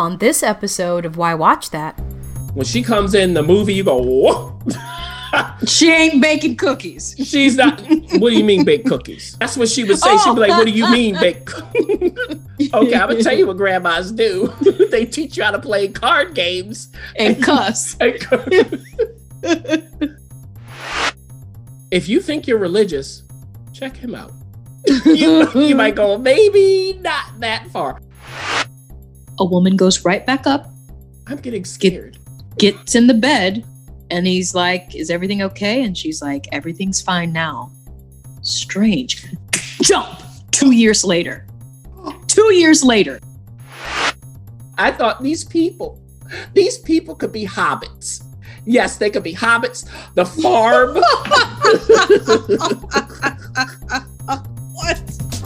On this episode of Why Watch That, When she comes in the movie, you go, whoa. She ain't baking cookies. She's not. What do you mean bake cookies? That's what she would say. She'd be like, "What do you mean bake?" cookies?" okay, I'm gonna tell you what grandmas do. they teach you how to play card games. And cuss. if you think you're religious, check him out. you, you might go, maybe not that far. A woman goes right back up, I'm getting scared. gets in the bed, and he's like, Is everything okay? And she's like, Everything's fine now. Strange. Jump! Two years later. Two years later. I thought these people, these people could be hobbits. Yes, they could be hobbits. The farm. What?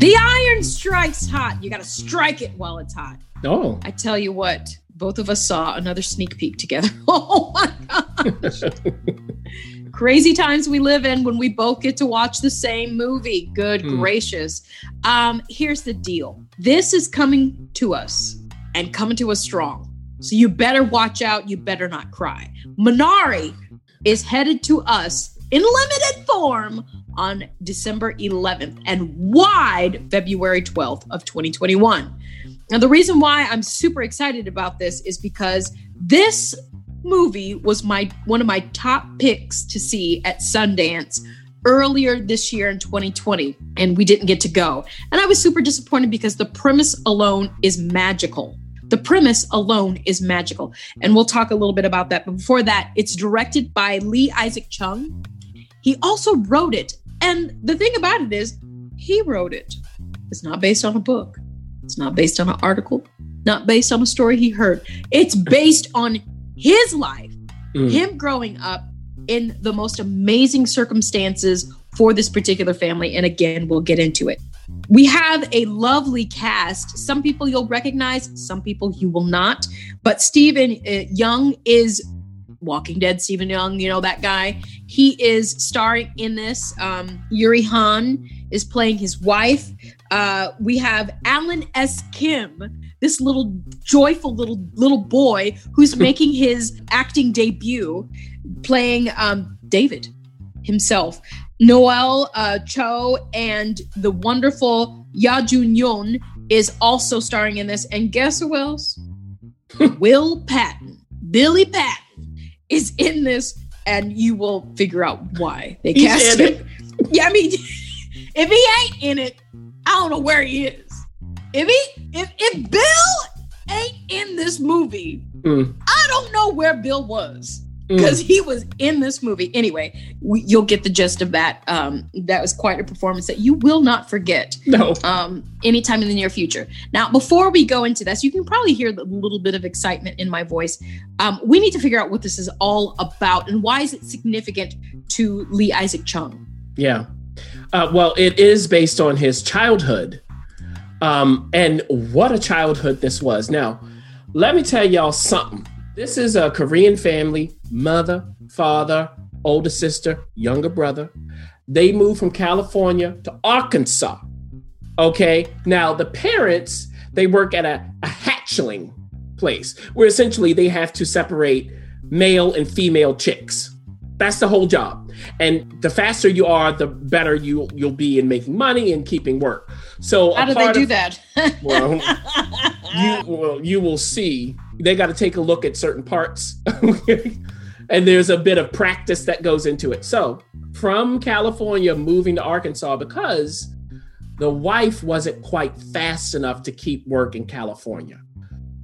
The iron strikes hot. You got to strike it while it's hot. Oh, I tell you what, both of us saw another sneak peek together. Oh my gosh. Crazy times we live in when we both get to watch the same movie. Good Hmm. gracious. Um, here's the deal this is coming to us and coming to us strong. So you better watch out. You better not cry. Minari is headed to us in limited form on December 11th and wide February 12th of 2021. Now, the reason why I'm super excited about this is because this movie was my one of my top picks to see at Sundance earlier this year in 2020, and we didn't get to go. And I was super disappointed because the premise alone is magical. The premise alone is magical. And we'll talk a little bit about that. But before that, it's directed by Lee Isaac Chung. He also wrote it. And the thing about it is, he wrote it. It's not based on a book. It's not based on an article, not based on a story he heard. It's based on his life, Mm. him growing up in the most amazing circumstances for this particular family. And again, we'll get into it. We have a lovely cast. Some people you'll recognize, some people you will not. But Steven uh, Yeun is Walking Dead Steven Yeun, you know that guy. He is starring in this. Um, Yeri Han is playing his wife. Uh, we have Alan S. Kim, this little joyful little little boy who's making his acting debut, playing um, David himself. Noel uh, Cho and the wonderful Ya Jun Yun is also starring in this. And guess who else? Will Patton, Billy Patton is in this, and you will figure out why they He's cast him. Yeah, I mean, if he ain't in it, I don't know where he is. If he, if if Bill ain't in this movie, Mm. I don't know where Bill was Mm. because he was in this movie. Anyway, we, you'll get the gist of that. Um, that was quite a performance that you will not forget no. um, anytime in the near future. Now, before we go into this, you can probably hear the little bit of excitement in my voice. Um, we need to figure out what this is all about and why is it significant to Lee Isaac Chung. Yeah. Uh, well, it is based on his childhood. Um, and what a childhood this was. Now, let me tell y'all something. This is a Korean family. Mother, father, older sister, younger brother. They moved from California to Arkansas. Okay. Now, the parents, they work at a, a hatchling place where essentially they have to separate male and female chicks. That's the whole job. And the faster you are, the better you you'll be in making money and keeping work. So How do they do of- that? Well, you well, you will see. They got to take a look at certain parts, and there's a bit of practice that goes into it. So, from California moving to Arkansas because the wife wasn't quite fast enough to keep work in California.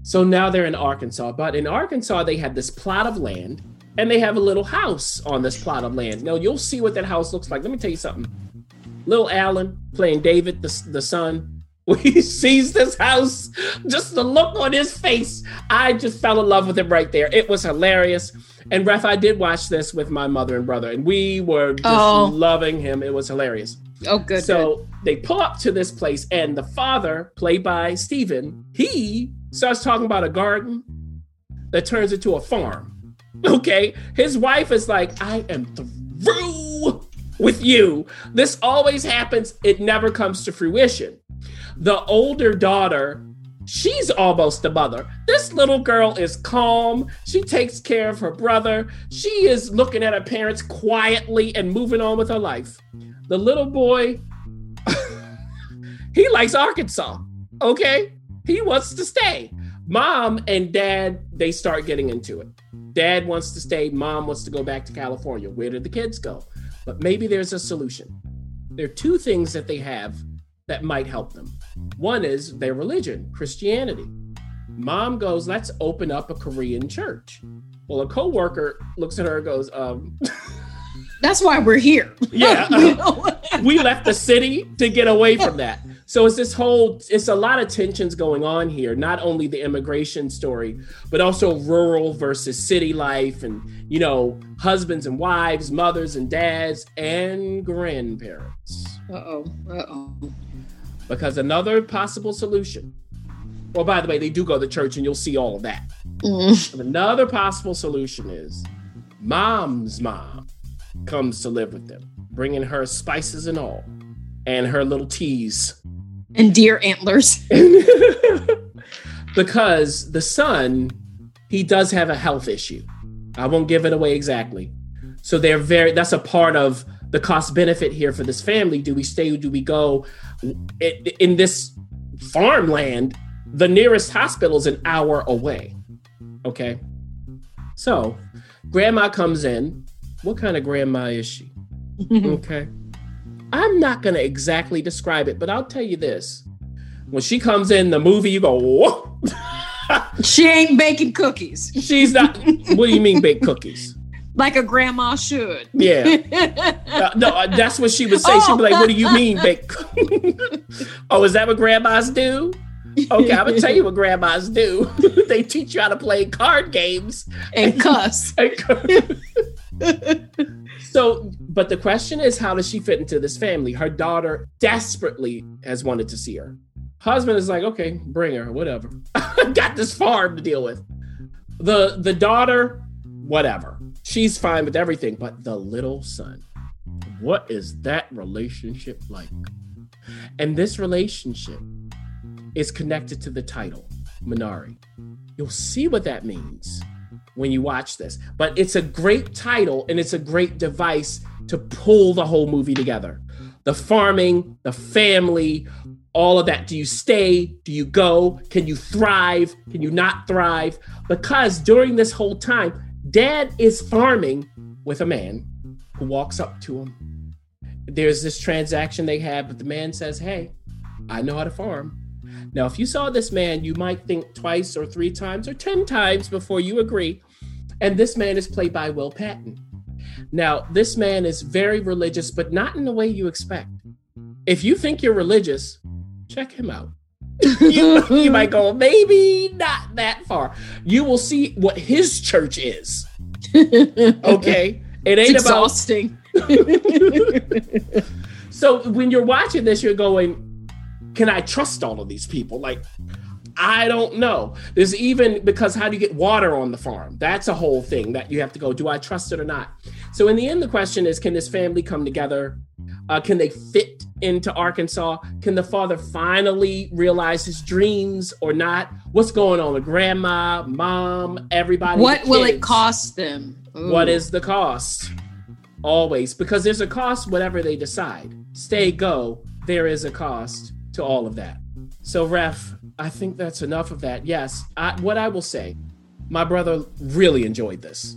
So now they're in Arkansas. But in Arkansas, they had this plot of land and they have a little house on this plot of land. Now, you'll see what that house looks like. Let me tell you something. Little Alan playing David, the, the son, when he sees this house, just the look on his face, I just fell in love with him right there. It was hilarious. And Ref, I did watch this with my mother and brother, and we were just Oh. loving him. It was hilarious. oh, good. So they pull up to this place, and the father, played by Steven, he starts talking about a garden that turns into a farm. Okay. His wife is like, I am through with you. This always happens, it never comes to fruition. The older daughter, she's almost the mother. This little girl is calm. She takes care of her brother. She is looking at her parents quietly and moving on with her life. The little boy, he likes Arkansas. Okay. He wants to stay. Mom and dad, they start getting into it. Dad wants to stay. Mom wants to go back to California. Where did the kids go? But maybe there's a solution. There are two things that they have that might help them. One is their religion, Christianity. Mom goes, let's open up a Korean church. Well, a coworker looks at her and goes, um, That's why we're here. Yeah. You know? we left the city to get away from that. So it's this whole, it's a lot of tensions going on here. Not only the immigration story, but also rural versus city life, and you know, husbands and wives, mothers and dads, and grandparents. Uh-oh. Uh-oh. Because another possible solution. Well, by the way, they do go to church, and you'll see all of that. Mm. Another possible solution is mom's mom comes to live with them, bringing her spices and all, and her little teas. And deer antlers. because the son, he does have a health issue. I won't give it away exactly. So they're very, that's a part of the cost benefit here for this family. Do we stay? Do we go? In, this farmland, the nearest hospital is an hour away. Okay. So grandma comes in. What kind of grandma is she? Okay. I'm not going to exactly describe it, but I'll tell you this. When she comes in the movie, you go, whoa. she ain't baking cookies She's not. what do you mean, baked cookies? like a grandma should. Yeah. Uh, no, uh, that's what she would say. She'd be like, what do you mean, baked Oh, is that what grandmas do? Okay, I'm going to tell you what grandmas do. they teach you how to play card games. and cuss. so, but the question is, how does she fit into this family? Her daughter desperately has wanted to see her. Husband is like, okay, bring her, whatever. Got this farm to deal with. The the daughter, whatever. She's fine with everything, but the little son, what is that relationship like? And this relationship is connected to the title, Minari. You'll see what that means when you watch this. But it's a great title and it's a great device to pull the whole movie together. The farming, the family, all of that. Do you stay? Do you go? Can you thrive? Can you not thrive? Because during this whole time, dad is farming with a man who walks up to him. There's this transaction they have, but the man says, Hey, I know how to farm. Now, if you saw this man, you might think twice or three times or 10 times before you agree. And this man is played by Will Patton. Now, this man is very religious, but not in the way you expect. If you think you're religious, check him out. you, you might go, maybe not that far. You will see what his church is. Okay. It It's ain't about exhausting. so when you're watching this, you're going, can I trust all of these people? Like, I don't know. There's even because how do you get water on the farm? That's a whole thing that you have to go. Do I trust it or not? So in the end, the question is: Can this family come together? Uh, can they fit into Arkansas? Can the father finally realize his dreams or not? What's going on with grandma, mom, everybody? What will it cost them? Ooh. What is the cost? Always, because there's a cost, whatever they decide. Stay, go, there is a cost to all of that. So, Ref, I think that's enough of that. Yes, I, what I will say, my brother really enjoyed this.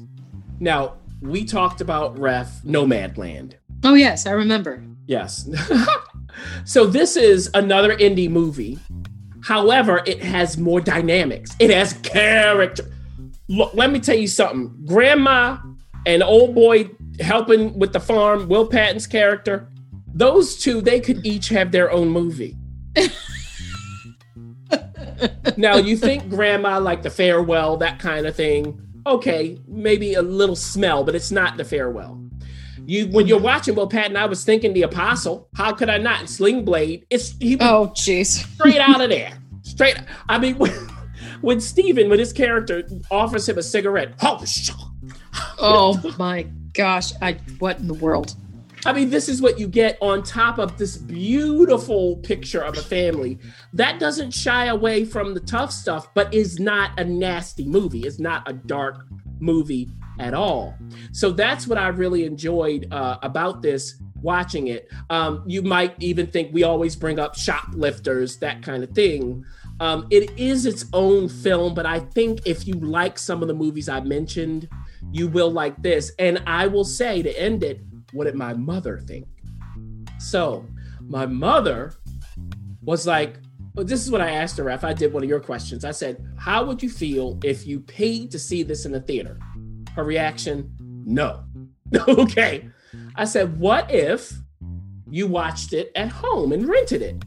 Now, we talked about Ref Nomadland. Oh, yes, I remember. Yes. so, this is another indie movie. However, it has more dynamics, it has character. Look, let me tell you something. Grandma and old boy helping with the farm, Will Patton's character, those two, they could each have their own movie. now, you think grandma like the farewell, that kind of thing. Okay, maybe a little smell, but it's not the farewell. You when you're watching Will Patton, I was thinking the apostle. How could I not? Sling Blade. It's he Oh jeez. Straight out of there. Straight I mean when, when Steven, when his character offers him a cigarette, oh, oh my gosh, I what in the world? I mean, this is what you get on top of this beautiful picture of a family that doesn't shy away from the tough stuff, but is not a nasty movie. It's not a dark movie at all. So that's what I really enjoyed uh, about this watching it. Um, you might even think we always bring up shoplifters, that kind of thing. Um, it is its own film, but I think if you like some of the movies I mentioned, you will like this. And I will say to end it, what did my mother think? So my mother was like, well, this is what I asked her if I did one of your questions. I said, How would you feel if you paid to see this in the theater? Her reaction, No. okay. I said, What if you watched it at home and rented it?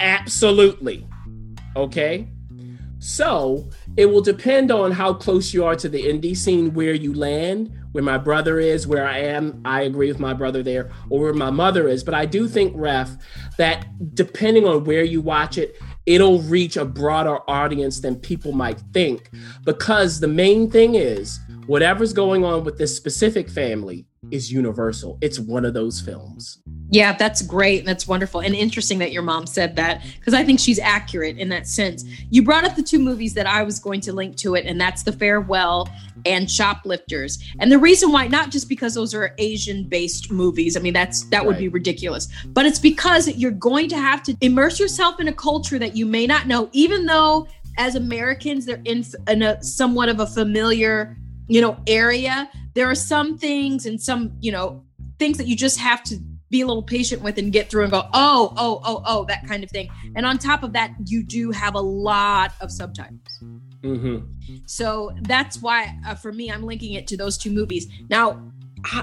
Absolutely. Okay. So it will depend on how close you are to the indie scene, where you land, where my brother is, where I am. I agree with my brother there, or where my mother is. But I do think, Ref, that depending on where you watch it, it'll reach a broader audience than people might think. Because the main thing is, whatever's going on with this specific family is universal. It's one of those films. Yeah, that's great. That's wonderful. And interesting that your mom said that because I think she's accurate in that sense. You brought up the two movies that I was going to link to it, and that's The Farewell and Shoplifters. And the reason why, not just because those are Asian based movies, I mean, that's that would right. be ridiculous, but it's because you're going to have to immerse yourself in a culture that you may not know, even though as Americans, they're in, in a somewhat of a familiar you know area there are some things and some you know things that you just have to be a little patient with and get through and go oh oh oh oh that kind of thing. And on top of that you do have a lot of subtitles. Mm-hmm. so that's why uh, for me i'm linking it to those two movies. Now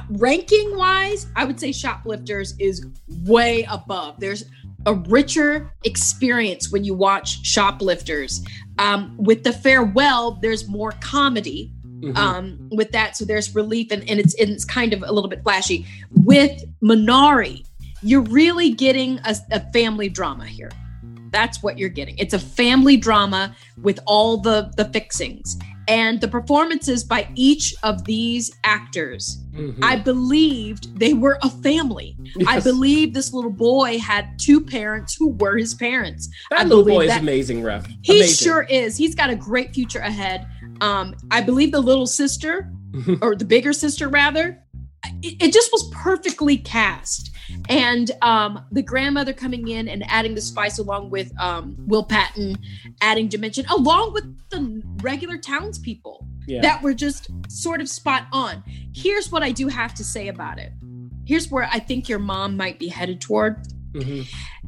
ranking wise i would say shoplifters is way above. There's a richer experience when you watch shoplifters. Um, with the farewell there's more comedy Mm-hmm. um, with that. So there's relief and, and it's and it's kind of a little bit flashy. With Minari, you're really getting a, a family drama here. That's what you're getting. It's a family drama with all the the fixings and the performances by each of these actors. Mm-hmm. I believed they were a family. Yes. I believe this little boy had two parents who were his parents. That I little boy that, is amazing, Ref. He amazing. sure is. He's got a great future ahead. Um, I believe the little sister, or the bigger sister rather, it, it just was perfectly cast. And um, the grandmother coming in and adding the spice along with um, Will Patton, adding dimension, along with the regular townspeople yeah. that were just sort of spot on. Here's what I do have to say about it. Here's where I think your mom might be headed toward. Mm-hmm.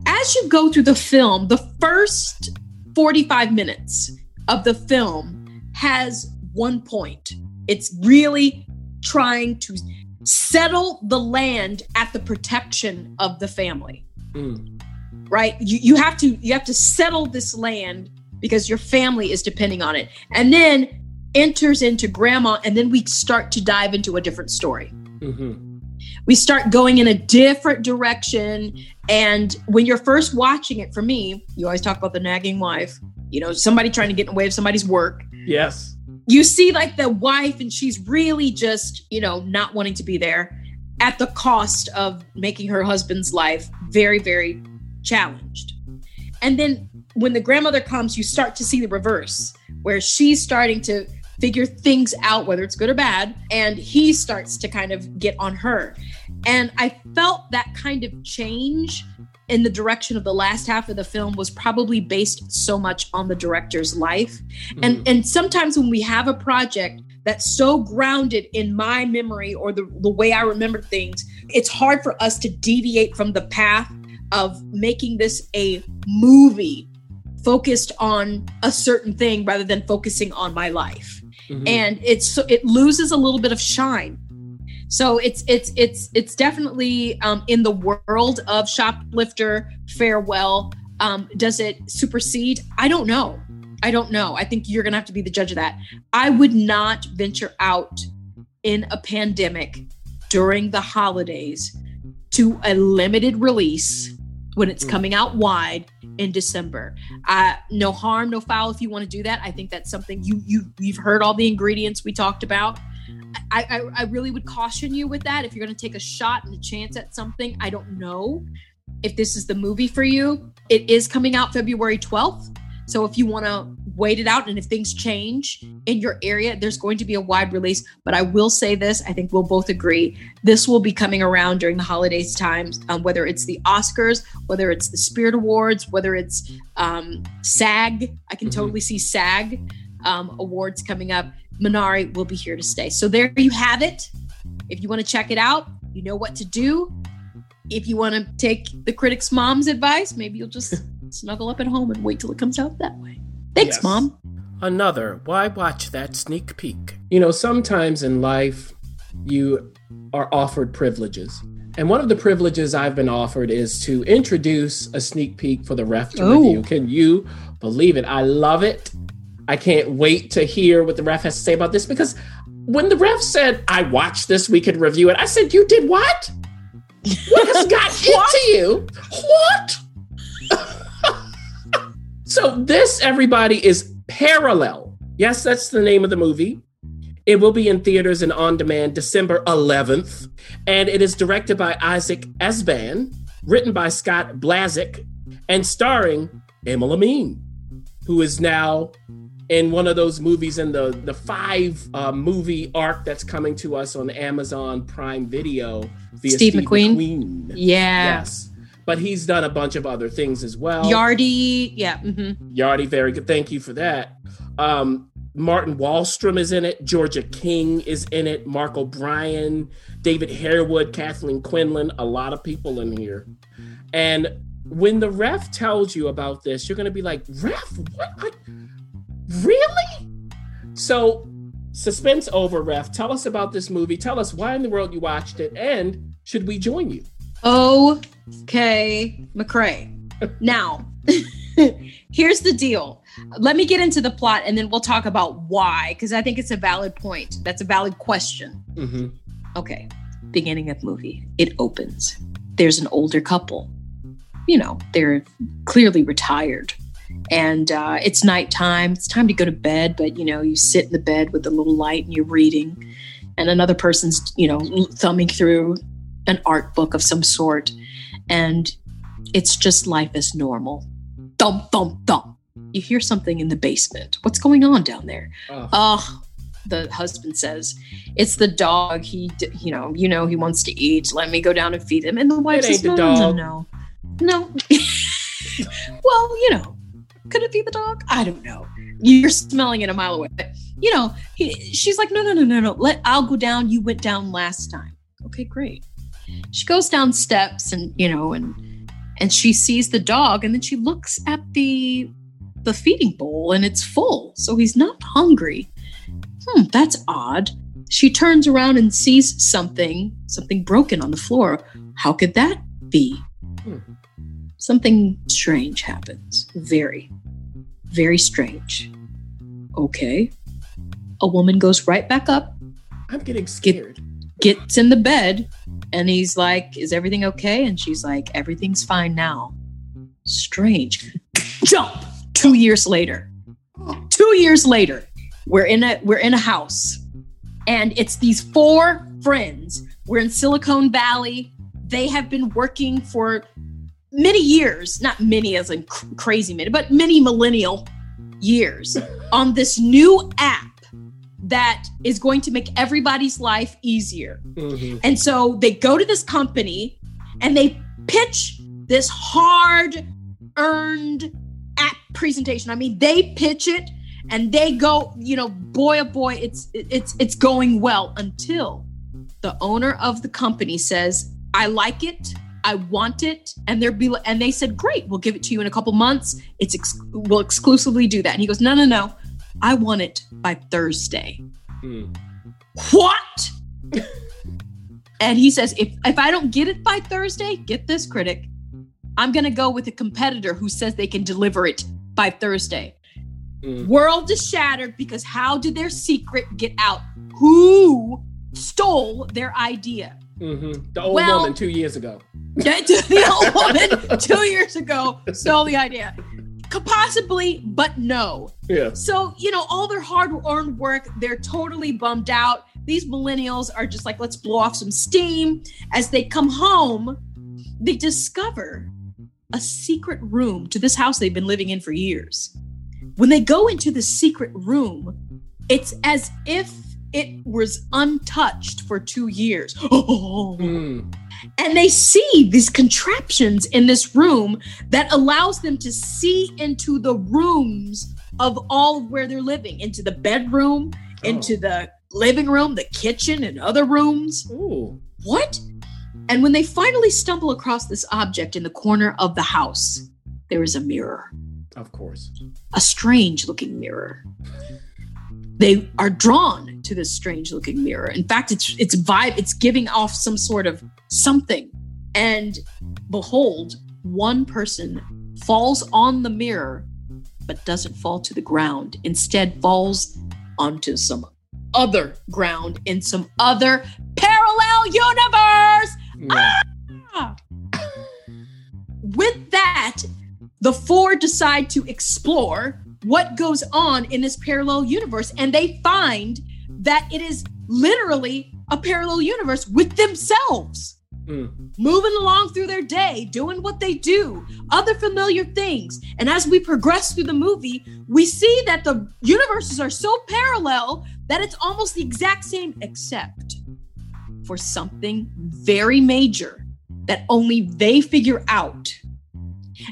As you go through the film, the first 45 minutes of the film has one point. It's really trying to settle the land at the protection of the family. Mm. Right? You you have to you have to settle this land because your family is depending on it. And then enters into grandma and then we start to dive into a different story. Mm-hmm. We start going in a different direction and when you're first watching it for me, you always talk about the nagging wife you know, somebody trying to get in the way of somebody's work. Yes. You see, like the wife, and she's really just, you know, not wanting to be there at the cost of making her husband's life very, very challenged. And then when the grandmother comes, you start to see the reverse, where she's starting to figure things out, whether it's good or bad, and he starts to kind of get on her. And I felt that kind of change in the direction of the last half of the film was probably based so much on the director's life. And and sometimes when we have a project that's so grounded in my memory or the, the way I remember things, it's hard for us to deviate from the path of making this a movie focused on a certain thing rather than focusing on my life. Mhm. And it's it loses a little bit of shine. So it's it's it's it's definitely um, in the world of shoplifter farewell. Um, does it supersede? I don't know. I don't know. I think you're gonna have to be the judge of that. I would not venture out in a pandemic during the holidays to a limited release when it's coming out wide in December. Uh, no harm, no foul. If you want to do that, I think that's something you you you've heard all the ingredients we talked about. I, I, I really would caution you with that. If you're going to take a shot and a chance at something, I don't know if this is the movie for you. It is coming out February 12th. So if you want to wait it out and if things change in your area, there's going to be a wide release. But I will say this I think we'll both agree this will be coming around during the holidays times, um, whether it's the Oscars, whether it's the Spirit Awards, whether it's um, SAG. I can Mhm. totally see SAG um, awards coming up. Minari will be here to stay. So there you have it. If you want to check it out, you know what to do. If you want to take the critic's mom's advice, maybe you'll just snuggle up at home and wait till it comes out that way. Thanks, Yes. mom. Another, why watch that sneak peek? You know, sometimes in life, you are offered privileges. And one of the privileges I've been offered is to introduce a sneak peek for the ref to review. Can you believe it? I love it. I can't wait to hear what the ref has to say about this because when the ref said, I watched this, we could review it, I said, You did what? What has got into you? What? so, this, everybody, is Parallel. Yes, that's the name of the movie. It will be in theaters and on demand December 11th. And it is directed by Isaac Ezban, written by Scott Blaszak, and starring Aml Ameen, who is now in one of those movies in the, the five uh, movie arc that's coming to us on Amazon Prime Video via Steve Steve, McQueen? McQueen. Yeah. Yes. But he's done a bunch of other things as well. Yardie. Yeah. hmm Yardie, very good. Thank you for that. Um, Martin Wallstrom is in it. Georgia King is in it. Mark O'Brien, David Harewood, Kathleen Quinlan, a lot of people in here. And when the ref tells you about this, you're going to be like, ref, what? Really? So, suspense over, ref. Tell us about this movie. Tell us why in the world you watched it, and should we join you? Okay, McCrae. Now, here's the deal. Let me get into the plot and then we'll talk about why, because I think it's a valid point. That's a valid question. Mm-hmm. Okay, beginning of movie. It opens. There's an older couple. You know, they're clearly retired. And uh, it's nighttime. It's time to go to bed, but you know, you sit in the bed with a little light and you're reading, and another person's, you know, thumbing through an art book of some sort. And it's just life as normal. Thump, thump, thump. You hear something in the basement. What's going on down there? Oh, Oh, the husband says, it's the dog. He, you know, you know, he wants to eat. Let me go down and feed him. And the wife says, no, the no, dog." no, no, no. well, you know, could it be the dog? I don't know. You're smelling it a mile away. But, you know, he, she's like, no, no, no, no, no. Let I'll go down. You went down last time. Okay, great. She goes down steps and you know, and and she sees the dog, and then she looks at the the feeding bowl, and it's full. So he's not hungry. Hmm, that's odd. She turns around and sees something, something broken on the floor. How could that be? Hmm. Something strange happens. Very, very strange. Okay. A woman goes right back up, I'm getting scared. gets in the bed, and he's like, Is everything okay? And she's like, Everything's fine now. Strange. Jump Two years later. Two years later, we're in a we're in a house, and it's these four friends. We're in Silicon Valley. They have been working for many years, not many as in cr- crazy many, but many millennial years on this new app that is going to make everybody's life easier. Mhm. And so they go to this company and they pitch this hard earned app presentation. I mean, they pitch it and they go, you know, boy oh boy, it's it's it's going well until the owner of the company says, "I like it. I want it." And they're be and they said, "Great, we'll give it to you in a couple months. It's ex- we'll exclusively do that." And he goes, "No, no, no. I want it by Thursday." Mm. What? and he says, if if I don't get it by Thursday, get this critic, I'm gonna go with a competitor who says they can deliver it by Thursday. Mm. World is shattered because how did their secret get out? Who stole their idea? Mhm. The old Well- woman two years ago. the old woman two years ago stole the idea. Could possibly, but no. Yeah. So, you know, all their hard earned work, they're totally bummed out. These millennials are just like, let's blow off some steam. As they come home, they discover a secret room to this house they've been living in for years. When they go into the secret room, it's as if it was untouched for two years. Mm. and they see these contraptions in this room that allows them to see into the rooms of all of where they're living into the bedroom into the living room the kitchen and other rooms Ooh. what and when they finally stumble across this object in the corner of the house there is a mirror Of course. a strange looking mirror. They are drawn to this strange looking mirror. In fact, it's it's vibe, it's giving off some sort of something. And behold, one person falls on the mirror, but doesn't fall to the ground. Instead, falls onto some other ground in some other parallel universe. Yeah. Ah! With that, the four decide to explore what goes on in this parallel universe, and they find that it is literally a parallel universe with themselves. Mm. Moving along through their day, doing what they do, other familiar things. And as we progress through the movie, we see that the universes are so parallel that it's almost the exact same, except for something very major that only they figure out.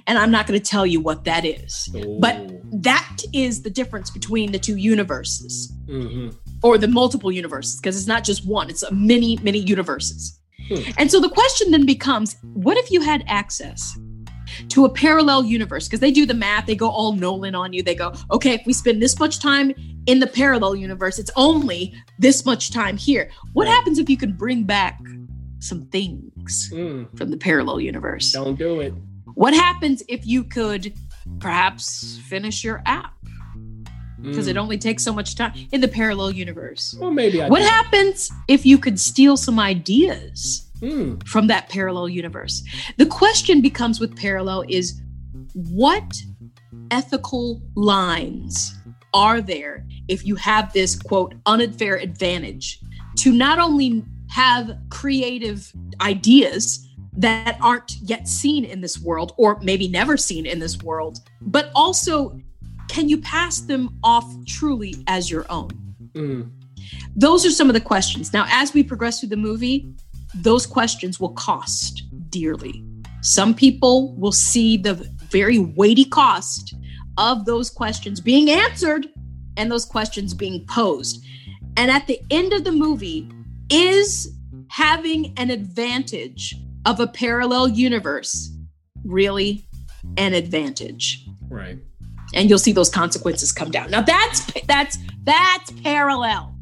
And I'm not going to tell you what that is. But Ooh. That is the difference between the two universes Mhm. or the multiple universes because it's not just one, it's a many, many universes. Hmm. And so the question then becomes what if you had access to a parallel universe? Because they do the math, they go all Nolan on you. They go, okay, if we spend this much time in the parallel universe, it's only this much time here. What Right. happens if you could bring back some things Mm. from the parallel universe? Don't do it. What happens if you could perhaps finish your app? Because Mm. it only takes so much time in the parallel universe. Well, maybe I. What do. happens if you could steal some ideas Mm. from that parallel universe? The question becomes with parallel is what ethical lines are there if you have this quote unfair advantage to not only have creative ideas that aren't yet seen in this world or maybe never seen in this world, but also can you pass them off truly as your own? Mm. those are some of the questions. Now, as we progress through the movie, those questions will cost dearly. Some people will see the very weighty cost of those questions being answered and those questions being posed. And at the end of the movie, is having an advantage of a parallel universe really an advantage? Right. and you'll see those consequences come down. Now that's that's that's parallel.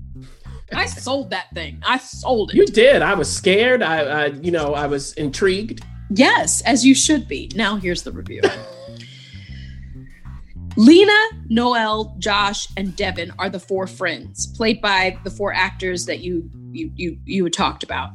I sold that thing. I sold it. You did. I was scared. I, I, you know, I was intrigued. Yes, as you should be. Now here's the review. Lena, Noel, Josh, and Devin are the four friends, played by the four actors that you you you you had talked about.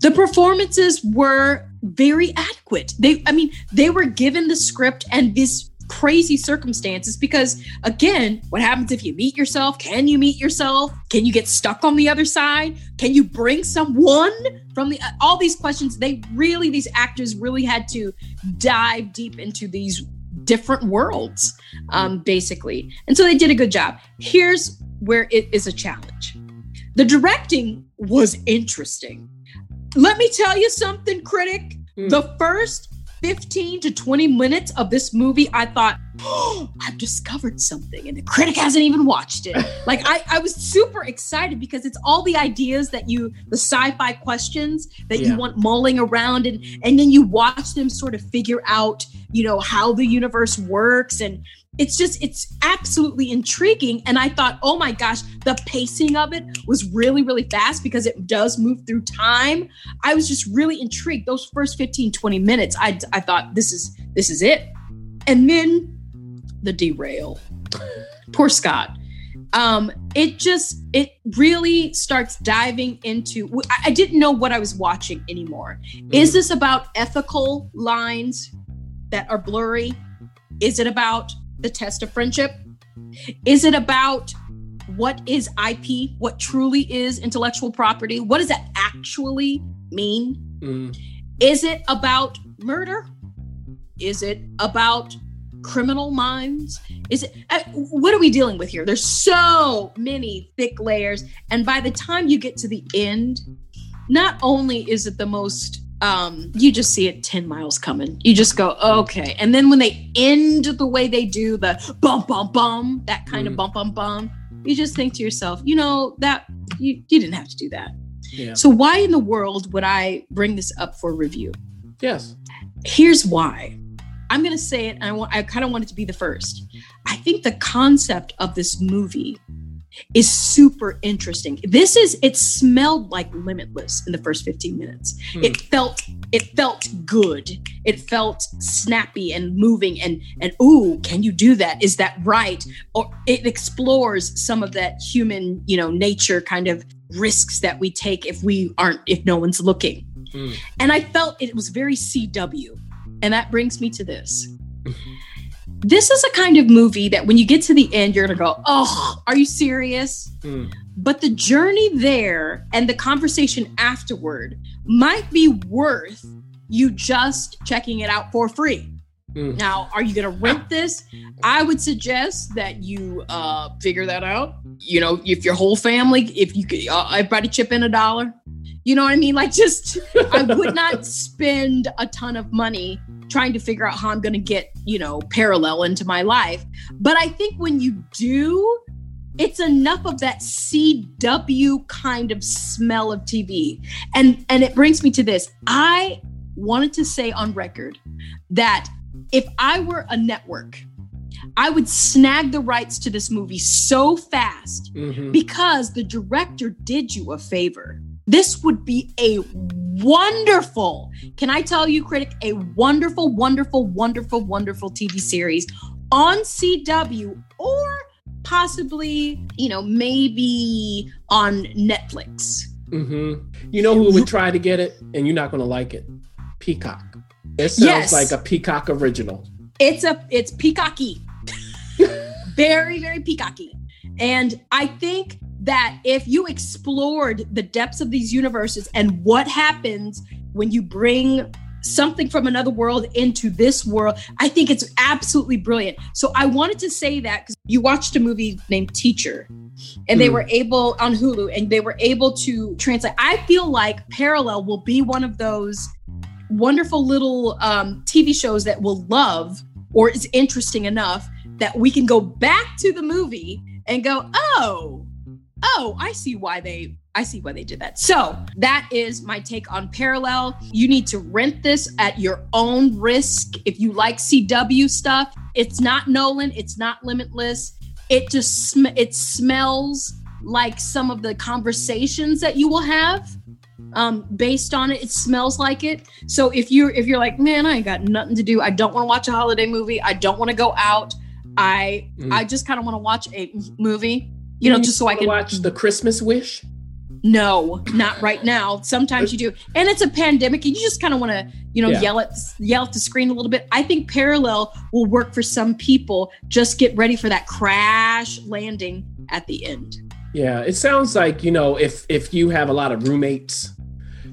The performances were very adequate. They, I mean, they were given the script and this crazy circumstances because again what happens if you meet yourself? Can you meet yourself? Can you get stuck on the other side? Can you bring someone from the all these questions they really these actors really had to dive deep into these different worlds um, basically. And so they did a good job. Here's where it is a challenge. The directing was interesting let me tell you something critic Mm. the first 15 to 20 minutes of this movie, I thought, oh, I've discovered something, and the critic hasn't even watched it. like I, I was super excited because it's all the ideas that you, the sci-fi questions that Yeah. you want mulling around, and and then you watch them sort of figure out, you know, how the universe works, and it's just it's absolutely intriguing. And I thought, oh my gosh, the pacing of it was really, really fast because it does move through time. I was just really intrigued. Those first 15, 20 minutes, I, I thought this is this is it. And then the derail. Poor Scott. Um, it just it really starts diving into I, I didn't know what I was watching anymore. Is this about ethical lines that are blurry? Is it about the test of friendship? Is it about what is IP? What truly is intellectual property? What does that actually mean? Mm. Is it about murder? Is it about criminal minds? Is it uh, what are we dealing with here? There's so many thick layers and by the time you get to the end, not only is it the most um you just see it 10 miles coming. You just go, "Okay." And then when they end the way they do the bum bum bum, that kind of Mhm. bum bum bum, you just think to yourself, "You know, that you you didn't have to do that." Yeah. So why in the world would I bring this up for review? Yes. Here's why. I'm going to say it, and I want I kind of want it to be the first. I think the concept of this movie is super interesting. This is it smelled like limitless in the first 15 minutes. Hmm. It felt it felt good. It felt snappy and moving and and ooh, can you do that? Is that right? Or it explores some of that human, you know, nature kind of risks that we take if we aren't if no one's looking. Hmm. And I felt it was very CW. And that brings me to this. This is a kind of movie that when you get to the end, you're going to go, oh, are you serious? Mm. But the journey there and the conversation afterward might be worth you just checking it out for free. Mm. Now, are you going to rent this? I would suggest that you uh, figure that out. You know, if your whole family, if you could, uh, everybody chip in a dollar. You know what I mean? Like, just I would not spend a ton of money trying to figure out how I'm going to get, you know, parallel into my life. But I think when you do, it's enough of that CW kind of smell of TV. And and it brings me to this. I wanted to say on record that if I were a network, I would snag the rights to this movie so fast Mhm. because the director did you a favor. This would be a wonderful, can I tell you, critic, a wonderful, wonderful, wonderful, wonderful TV series on CW or possibly, you know, maybe on Netflix. Mhm. You know who would try to get it, and you're not going to like it? Peacock. It sounds Yes. like a Peacock original. It's a it's peacocky. very, very peacocky. And I think that if you explored the depths of these universes and what happens when you bring something from another world into this world, I think it's absolutely brilliant. So I wanted to say that because you watched a movie named Teacher and they Mm. were able on Hulu and they were able to translate. I feel like Parallel will be one of those wonderful little um, TV shows that we'll love or is interesting enough that we can go back to the movie and go, oh, oh, I see why they I see why they did that. So that is my take on Parallel. You need to rent this at your own risk. If you like CW stuff, it's not Nolan, it's not Limitless. It just sm- it smells like some of the conversations that you will have um based on it it smells like it so if you're if you're like man i ain't got nothing to do i don't want to watch a holiday movie i don't want to go out i Mm. i just kind of want to watch a movie you know just so i can watch the Christmas Wish. No, not right now. Sometimes you do. And it's a pandemic and you just kind of want to, you know, Yeah. yell at yell at the screen a little bit. I think parallel will work for some people. Just get ready for that crash landing at the end. Yeah, it sounds like you know if if you have a lot of roommates,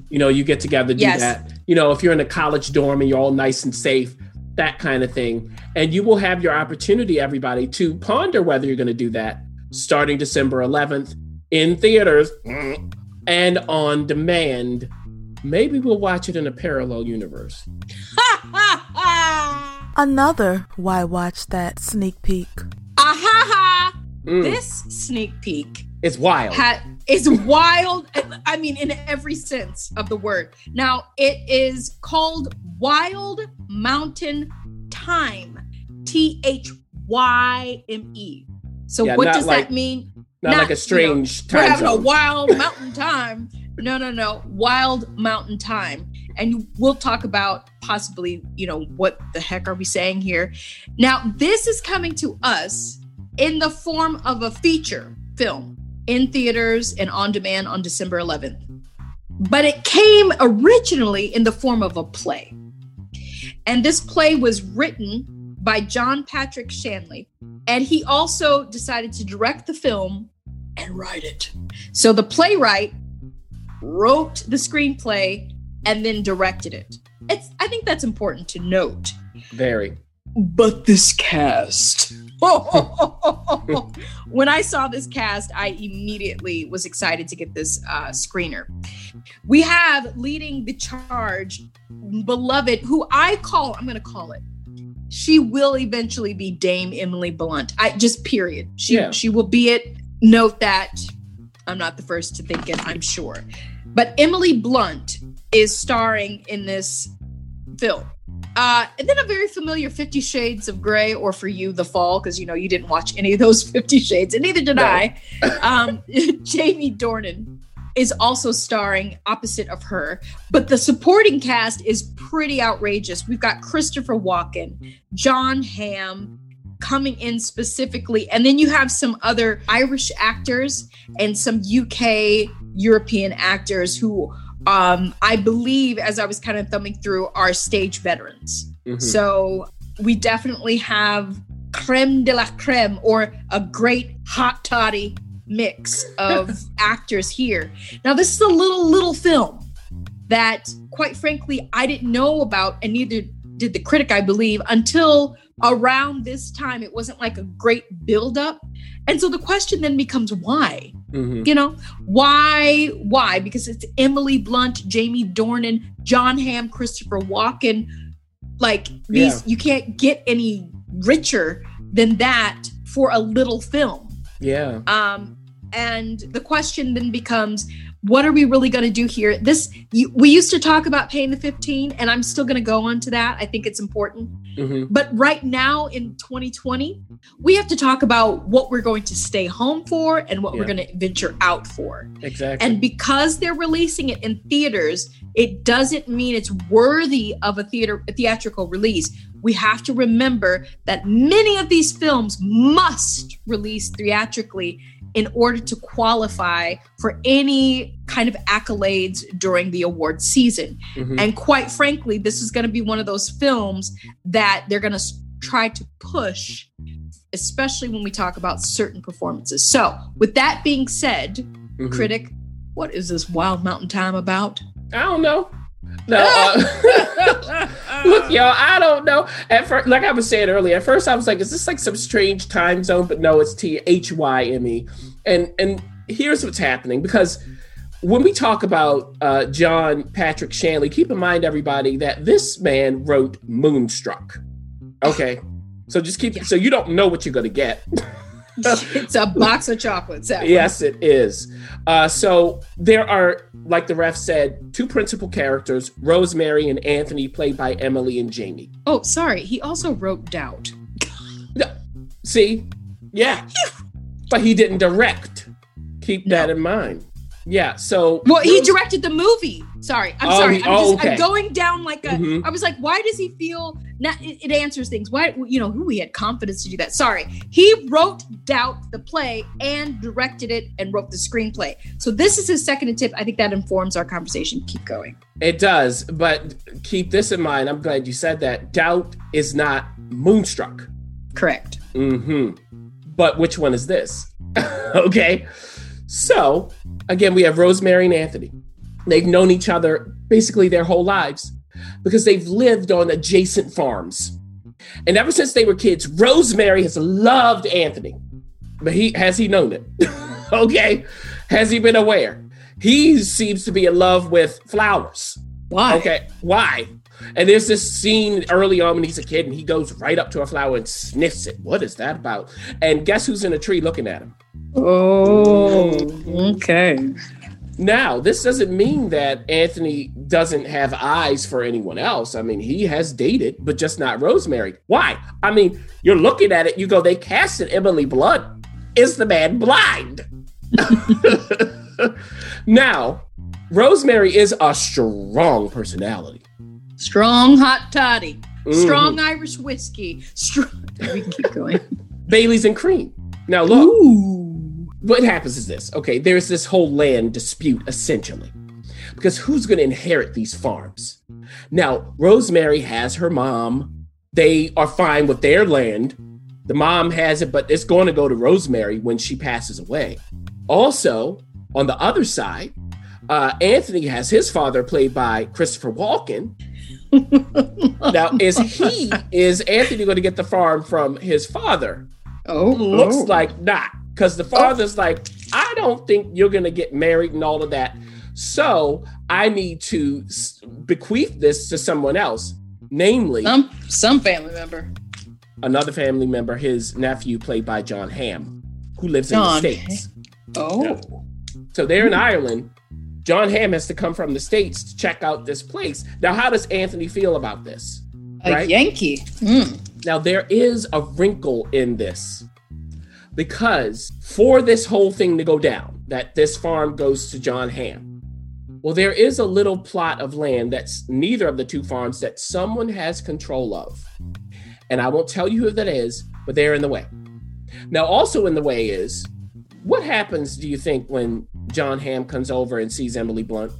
you know, you get together do Yes. that. You know, if you're in a college dorm and you're all nice and safe, that kind of thing, and you will have your opportunity, everybody, to ponder whether you're going to do that starting December 11th in theaters and on demand. Maybe we'll watch it in a parallel universe. Another Why Watch That sneak peek. ha ha! Mm, This sneak peek is wild. ha- is wild. I mean, in every sense of the word. Now, it is called Wild Mountain Thyme. T H Y M E. So, Yeah, what does like- that mean? not, not, like you a strange We're time having a wild mountain time. No, no, no. Wild mountain time. And we'll talk about possibly, you know, what the heck are we saying here? Now, this is coming to us in the form of a feature film in theaters and on demand on December 11th. But it came originally in the form of a play. And this play was written by John Patrick Shanley. And he also decided to direct the film and write it. So the playwright wrote the screenplay and then directed it. It's I think that's important to note. Very. But this cast. when I saw this cast, I immediately was excited to get this uh, screener. We have leading the charge, beloved, who I call, I'm going to call it. She will eventually be Dame Emily Blunt. I just period. She Yeah. she will be it. Note that I'm not the first to think it, I'm sure. But Emily Blunt is starring in this film. Uh, and then a very familiar Fifty Shades of Grey, or for you, The Fall, because you know you didn't watch any of those Fifty Shades, and neither did No. I. Um, Jamie Dornan is also starring opposite of her, but the supporting cast is pretty outrageous. We've got Christopher Walken, Jon Hamm coming in specifically, and then you have some other Irish actors and some UK European actors who um, I believe, as I was kind of thumbing through, are stage veterans. Mhm. So we definitely have creme de la creme or a great hot toddy mix of actors here. Now, this is a little, little film that, quite frankly, I didn't know about, and neither did the critic, I believe, until around this time. It wasn't like a great buildup. And so the question then becomes why? Mhm. you know why why because it's emily blunt jamie dornan Jon Hamm christopher walken like these Yeah. you can't get any richer than that for a little film Yeah. um and the question then becomes what are we really going to do here this you, we used to talk about paying the 15 and i'm still going to go on to that i think it's important hmm but right now in 2020, we have to talk about what we're going to stay home for and what we're going to venture out for. Exactly. And because they're releasing it in theaters, it doesn't mean it's worthy of a theater a theatrical release. We have to remember that many of these films must release theatrically in order to qualify for any kind of accolades during the award season. Mhm. And quite frankly, this is going to be one of those films that they're going to try to push, especially when we talk about certain performances. So, with that being said, Mhm. critic, what is this Wild Mountain Thyme about? I don't know. No. Uh, look, y'all, I don't know. At first, like I was saying earlier, at first I was like, is this like some strange time zone? But no, it's T H Y M E. And and here's what's happening because when we talk about uh, John Patrick Shanley, keep in mind, everybody, that this man wrote Moonstruck. Okay. So just keep Yeah. so you don't know what you're gonna get. it's a box of chocolates. one. Yes, it is. Uh, so there are, like the ref said, two principal characters, Rosemary and Anthony, played by Emily and Jamie. Oh, sorry. He also wrote Doubt. See? Yeah. but he didn't direct. Keep that in mind. Yeah. So Well, he directed the movie. Sorry, I'm Oh, sorry. I'm oh, just okay. I'm going down like a. I Mhm. was like, why does he feel? Not, it, it answers things. Why you know who he had confidence to do that? Sorry, he wrote Doubt the play and directed it and wrote the screenplay. So this is his second attempt. I think that informs our conversation. Keep going. It does, but keep this in mind. I'm glad you said that. Doubt is not Moonstruck. Correct. hmm But which one is this? okay. So, again, we have Rosemary and Anthony. They've known each other basically their whole lives because they've lived on adjacent farms. And ever since they were kids, Rosemary has loved Anthony. But he has he known it? okay. Has he been aware? He seems to be in love with flowers. Why? Okay, why? And there's this scene early on when he's a kid and he goes right up to a flower and sniffs it. What is that about? And guess who's in a tree looking at him? Oh, okay. Now, this doesn't mean that Anthony doesn't have eyes for anyone else. I mean, he has dated, but just not Rosemary. Why? I mean, you're looking at it, you go, they casted Emily Blunt. Is the man blind? now, Rosemary is a strong personality. Strong hot toddy. Mhm. Strong Irish whiskey. Strong. We can keep going. Bailey's and cream. Now, look. Ooh. What happens is this okay there's this whole land dispute essentially. Because who's going to inherit these farms? Now rosemary has her mom. They are fine with their land. The mom has it but it's going to go to rosemary when she passes away. Also on the other side uh, anthony has his father played by christopher walken. Now is he is anthony going to get the farm from his father? Oh, looks oh. like not because the father's like i don't think you're gonna get married and all of that. So i need to bequeath this to someone else namely some some family member. another family member his nephew played by Jon Hamm who lives John in the states. Oh, so they're in ireland. Jon Hamm has to come from the states to check out this place. Now how does anthony feel about this? A Right. Yankee. Hmm. Now, there is a wrinkle in this because for this whole thing to go down, that this farm goes to Jon Hamm. well, there is a little plot of land that's neither of the two farms that someone has control of. And I won't tell you who that is, but they're in the way. Now, also in the way is what happens, do you think, when Jon Hamm comes over and sees Emily Blunt?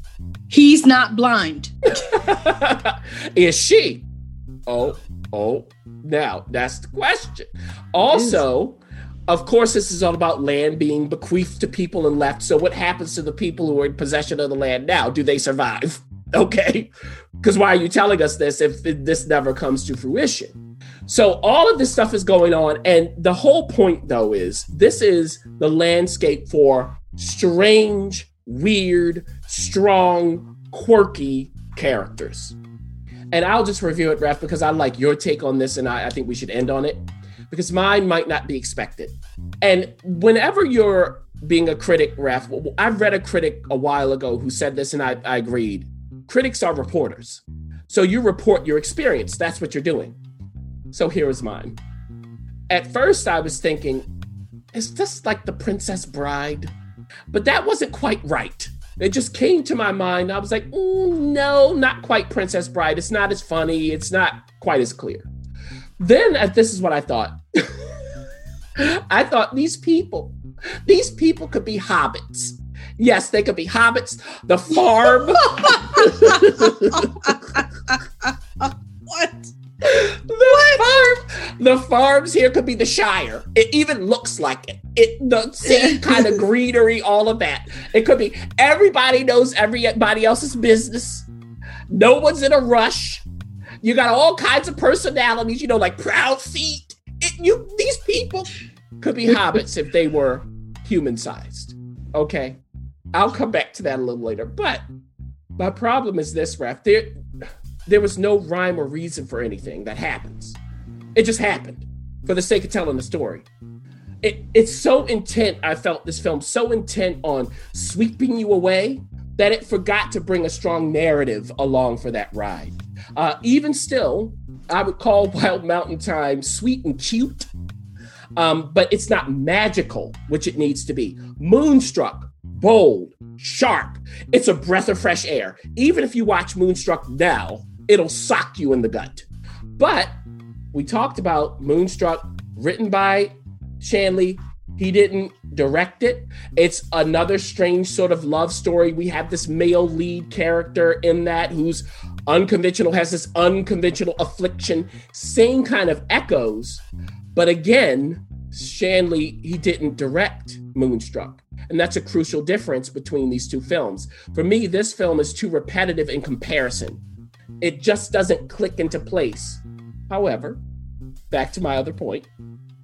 He's not blind. is she? Oh, oh, now that's the question. Also, of course, this is all about land being bequeathed to people and left. So, what happens to the people who are in possession of the land now? Do they survive? Okay. Because why are you telling us this if this never comes to fruition? So, all of this stuff is going on. And the whole point, though, is this is the landscape for strange, weird, strong, quirky characters. And I'll just review it, Ref, because I like your take on this, and I, I think we should end on it because mine might not be expected. And whenever you're being a critic, Ref, I've read a critic a while ago who said this, and I, I agreed. Critics are reporters. So you report your experience. That's what you're doing. So here is mine. At first, I was thinking, is this like the Princess Bride? But that wasn't quite right. It just came to my mind. I was like, "Mm, no, not quite Princess Bride. It's not as funny. It's not quite as clear. Then uh, this is what I thought. I thought these people, these people could be hobbits. Yes, they could be hobbits. The farm. What? The farm, the farms here could be the Shire. It even looks like it. It the same kind of greenery, all of that. It could be everybody knows everybody else's business. No one's in a rush. You got all kinds of personalities, you know, like proud feet. It, you these people could be hobbits if they were human sized. Okay. I'll come back to that a little later. But my problem is this, Ref. There there was no rhyme or reason for anything that happens. It just happened for the sake of telling the story. It, it's so intent, I felt this film so intent on sweeping you away that it forgot to bring a strong narrative along for that ride. Uh, even still, I would call Wild Mountain Thyme sweet and cute, um, but it's not magical, which it needs to be. Moonstruck bold, sharp. It's a breath of fresh air. Even if you watch Moonstruck now, it'll sock you in the gut. But we talked about Moonstruck, written by Shanley. He didn't direct it. It's another strange sort of love story. We have this male lead character in that who's unconventional, has this unconventional affliction, same kind of echoes. But again, Shanley, he didn't direct Moonstruck. And that's a crucial difference between these two films. For me, this film is too repetitive in comparison. It just doesn't click into place. However, back to my other point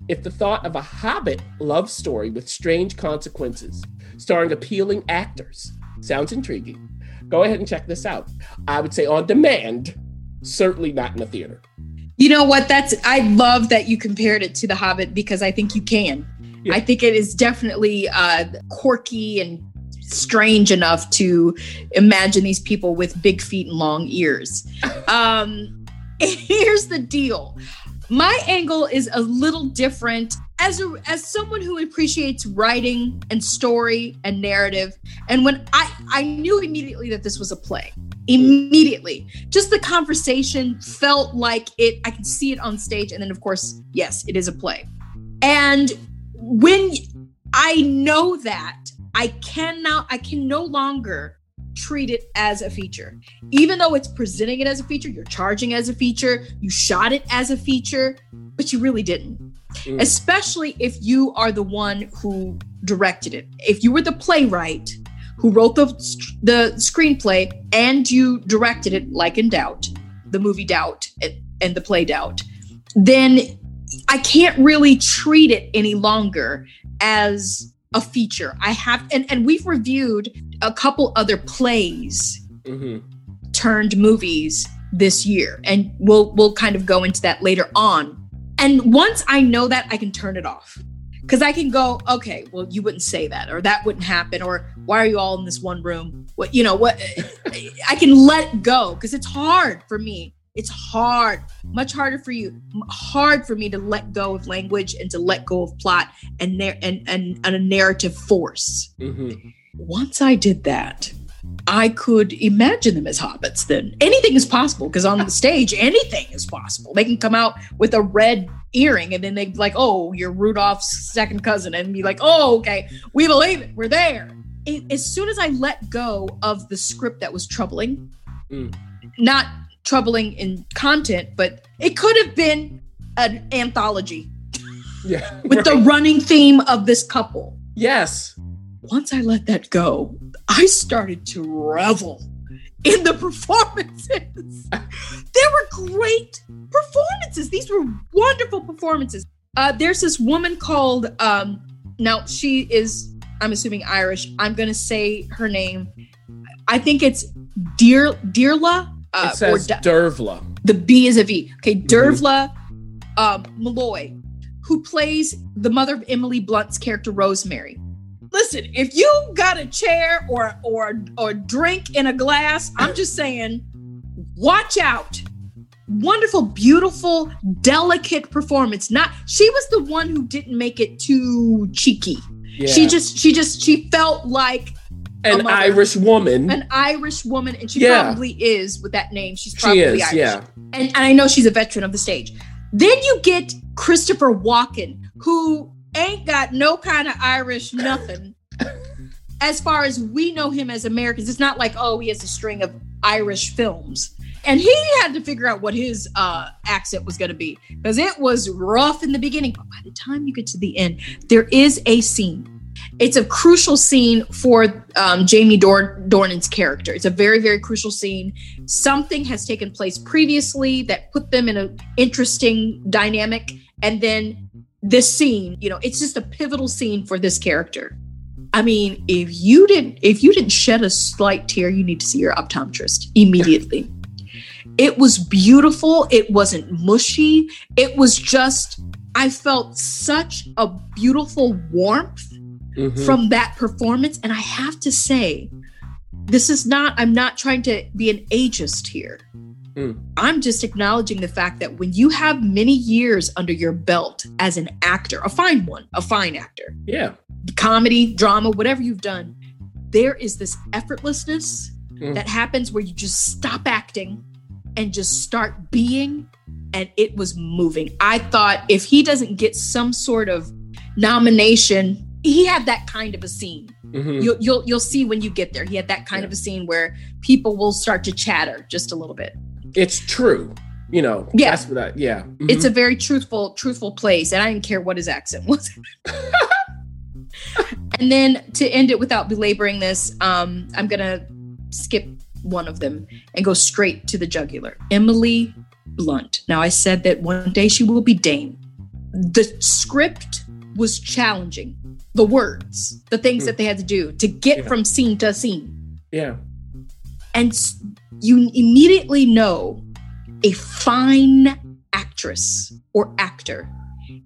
if the thought of a Hobbit love story with strange consequences, starring appealing actors, sounds intriguing, go ahead and check this out. I would say on demand, certainly not in a theater. You know what? That's I love that you compared it to The Hobbit because I think you can. Yeah. I think it is definitely uh, quirky and strange enough to imagine these people with big feet and long ears. Um, here's the deal. My angle is a little different as a, as someone who appreciates writing and story and narrative. And when I I knew immediately that this was a play. Immediately. Just the conversation felt like it I could see it on stage and then of course, yes, it is a play. And when I know that, I cannot I can no longer treat it as a feature. Even though it's presenting it as a feature, you're charging as a feature, you shot it as a feature, but you really didn't. Mm. Especially if you are the one who directed it. If you were the playwright who wrote the the screenplay and you directed it like in Doubt, the movie Doubt and, the play Doubt, then I can't really treat it any longer as a feature. I have and and we've reviewed a couple other plays hmm turned movies this year and we'll we'll kind of go into that later on. And once I know that I can turn it off. Cuz I can go, okay, well you wouldn't say that or that wouldn't happen or why are you all in this one room? What you know, what I can let go cuz it's hard for me. It's hard, much harder for you, hard for me to let go of language and to let go of plot and nar- and, and, and a narrative force hmm once I did that, I could imagine them as hobbits then. Anything is possible because on the stage, anything is possible. They can come out with a red earring and then they'd be like, oh, you're Rudolph's second cousin. And be like, oh, okay, we believe it. We're there. It- as soon as I let go of the script that was troubling, Mm. not troubling in content, but it could have been an anthology Yeah. with the running theme of this couple yes. Once I let that go, I started to revel in the performances. there were great performances. These were wonderful performances. Uh, there's this woman called, um, now she is, I'm assuming Irish. I'm going to say her name. I think it's Dear Dearla. Uh, it says Da- Dervla. the B is a V. Okay, Dervla um, Molloy, who plays the mother of Emily Blunt's character Rosemary. Listen, if you got a chair or or or drink in a glass, I'm just saying, watch out. Wonderful, beautiful, delicate performance. Not she was the one who didn't make it too cheeky. Yeah. She just she just she felt like an mother. Irish woman. an Irish woman, and she Yeah. probably is with that name. She's she probably is, Irish yeah. and, and I know she's a veteran of the stage. Then you get Christopher Walken, who ain't got no kind of Irish nothing. as far as we know him as Americans, it's not like oh he has a string of Irish films, and he had to figure out what his uh, accent was going to be because it was rough in the beginning. But by the time you get to the end, there is a scene. It's a crucial scene for um, Jamie Dor- Dornan's character. It's a very, very crucial scene something has taken place previously that put them in an interesting dynamic and then this scene you know it's just a pivotal scene for this character i mean if you didn't if you didn't shed a slight tear you need to see your optometrist immediately it was beautiful it wasn't mushy it was just i felt such a beautiful warmth Mhm. from that performance. And I have to say, this is not, I'm not trying to be an ageist here. Mm. I'm just acknowledging the fact that when you have many years under your belt as an actor, a fine one, a fine actor, yeah. comedy, drama, whatever you've done, there is this effortlessness Mm. that happens where you just stop acting and just start being and it was moving. I thought if he doesn't get some sort of nomination, he had that kind of a scene. Mhm. You'll you'll you'll see when you get there. He had that kind Yeah. of a scene where people will start to chatter just a little bit. It's true. You know, Yeah. that's what I, yeah. Mhm. It's a very truthful truthful place, and I didn't care what his accent was. and then to end it without belaboring this, um, I'm gonna skip one of them and go straight to the jugular. Emily Blunt. Now I said that one day she will be Dane. The script was challenging. The words, the things Hmm. that they had to do to get Yeah. from scene to scene yeah. And you immediately know a fine actress or actor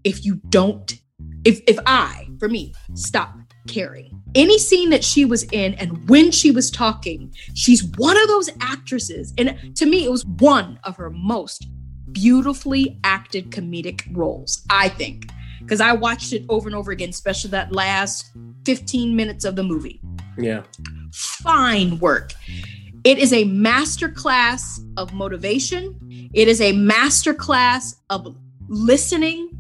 if you don't if if i for me stop caring any scene that she was in and when she was talking she's one of those actresses and to me it was one of her most beautifully acted comedic roles i think because i watched it over and over again especially that last 15 minutes of the movie Yeah. fine work. It is a masterclass of motivation. It is a masterclass of listening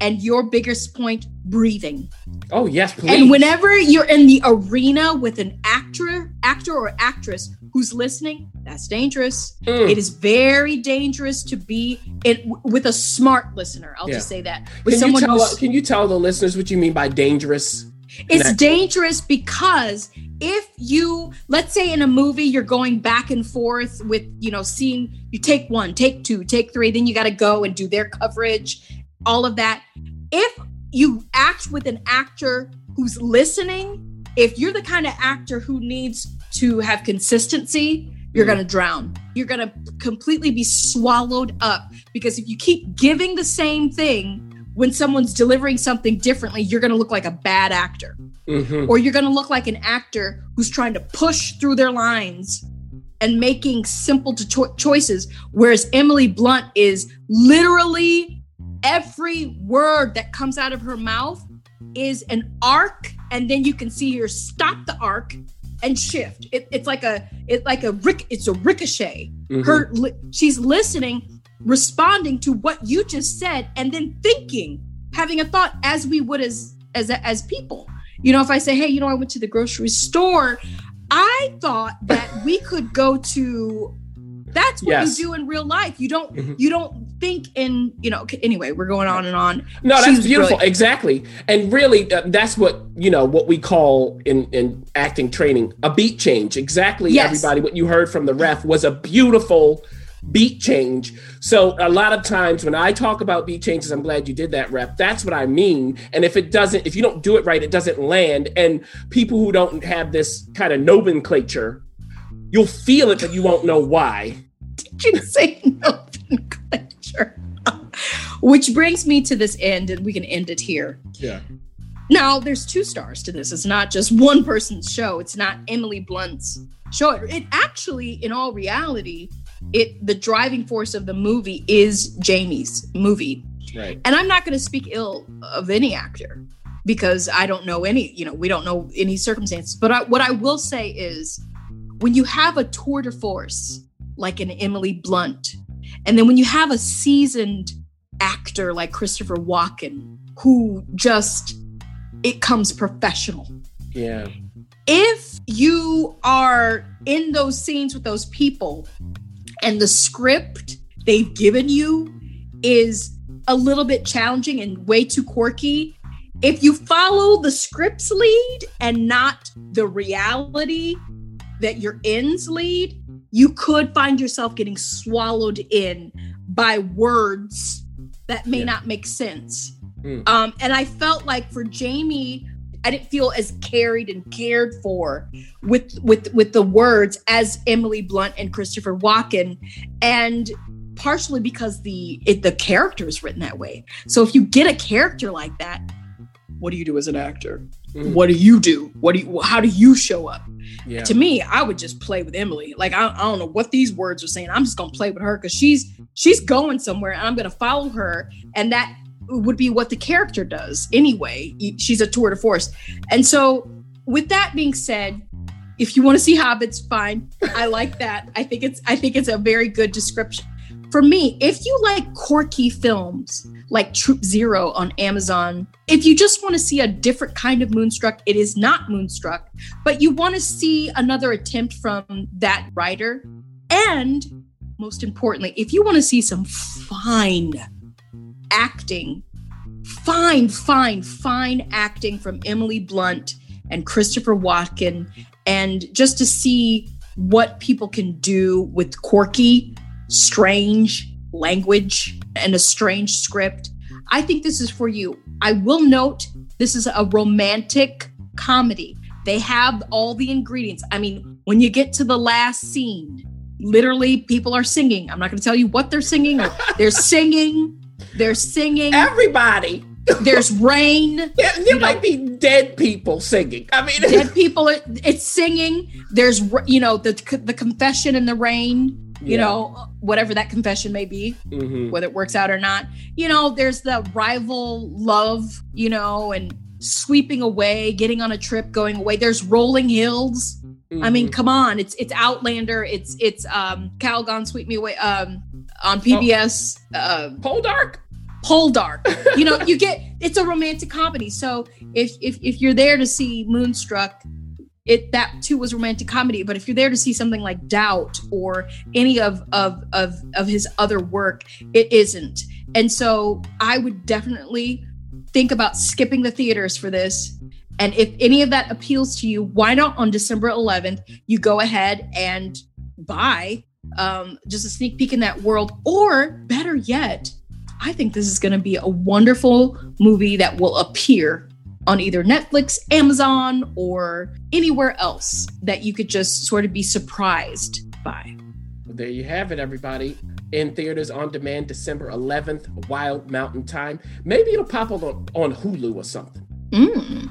and your biggest point, breathing. Oh yes, please. And whenever you're in the arena with an actor, actor or actress who's listening, that's dangerous. Mm. It is very dangerous to be in with a smart listener. I'll Yeah. just say that. With can you tell can you tell the listeners what you mean by dangerous? It's dangerous because if you let's say in a movie you're going back and forth with you know seeing you take one take two take three then you got to go and do their coverage all of that. If you act with an actor who's listening if you're the kind of actor who needs to have consistency you're going to drown. You're going to completely be swallowed up because if you keep giving the same thing when someone's delivering something differently, you're going to look like a bad actor, Mhm. or you're going to look like an actor who's trying to push through their lines and making simple to cho- choices. Whereas Emily Blunt is literally every word that comes out of her mouth is an arc, and then you can see her stop the arc and shift. It, it's like a it's like a ric- it's a ricochet Mhm. her li- she's listening responding to what you just said and then thinking having a thought as we would as as as people you know if i say hey you know i went to the grocery store i thought that we could go to that's what Yes. you do in real life you don't Mhm. you don't think in you know okay, anyway we're going on and on No, that's was beautiful. Exactly. And really, uh, that's what, you know, what we call in, in acting training a beat change. Exactly, Yes. everybody. What you heard from the ref was a beautiful beat change. So, a lot of times when I talk about beat changes, I'm glad you did that, rep. That's what I mean. And if it doesn't, if you don't do it right, it doesn't land. And people who don't have this kind of nomenclature, you'll feel it, but you won't know why. did you say nomenclature which brings me to this end and we can end it here Yeah. Now, there's two stars to this. It's not just one person's show. It's not Emily Blunt's show. It, it actually, in all reality, it the driving force of the movie is Jamie's movie. Right. And I'm not going to speak ill of any actor because I don't know any. You know, we don't know any circumstances. But I, what I will say is, when you have a tour de force like an Emily Blunt, and then when you have a seasoned actor like Christopher Walken, who just it comes professional. Yeah. If you are in those scenes with those people and the script they've given you is a little bit challenging and way too quirky, if you follow the script's lead and not the reality that your ends lead, you could find yourself getting swallowed in by words that may Yeah. not make sense. Mm. Um, and I felt like for Jamie, I didn't feel as carried and cared for with with with the words as Emily Blunt and Christopher Walken, and partially because the it, the character is written that way. So if you get a character like that, what do you do as an actor? Mhm. What do you do? What do you? How do you show up? Yeah. To me, I would just play with Emily. Like I, I don't know what these words are saying. I'm just gonna play with her because she's she's going somewhere, and I'm gonna follow her, and that would be what the character does anyway. She's a tour de force, and so with that being said, if you want to see hobbits, fine. I like that. I think it's I think it's a very good description. For me, if you like quirky films like Troop Zero on Amazon, if you just want to see a different kind of Moonstruck, it is not Moonstruck, but you want to see another attempt from that writer. And most importantly, if you want to see some fine acting, fine, fine, fine acting from Emily Blunt and Christopher Walken, and just to see what people can do with quirky, strange language and a strange script, I think this is for you. I will note this is a romantic comedy. They have all the ingredients. I mean, when you get to the last scene, literally people are singing. I'm not going to tell you what they're singing. They're singing. They're singing. Everybody. There's rain. There, there You might know- be dead people singing. I mean, Dead people. Are, it's singing. There's you know the the confession in the rain. You Yeah. know whatever that confession may be. Mhm. whether it works out or not. You know, there's the rival love, you know, and sweeping away, getting on a trip, going away. There's rolling hills. I mean, Mhm. come on, it's it's Outlander, it's it's um Calgon Sweep Me Away um on PBS uh Poldark. Poldark. You know, you get it's a romantic comedy. So if if if you're there to see Moonstruck, it that too was romantic comedy. But if you're there to see something like Doubt or any of of of of his other work, it isn't. And so I would definitely think about skipping the theaters for this. And if any of that appeals to you, why not on December 11th you go ahead and buy um, just a sneak peek in that world, or better yet, I think this is going to be a wonderful movie that will appear on either Netflix, Amazon, or anywhere else that you could just sort of be surprised by. There you have it, everybody. In theaters on demand, December 11th, Wild Mountain Thyme. Maybe it'll pop up on, on Hulu or something. Mm.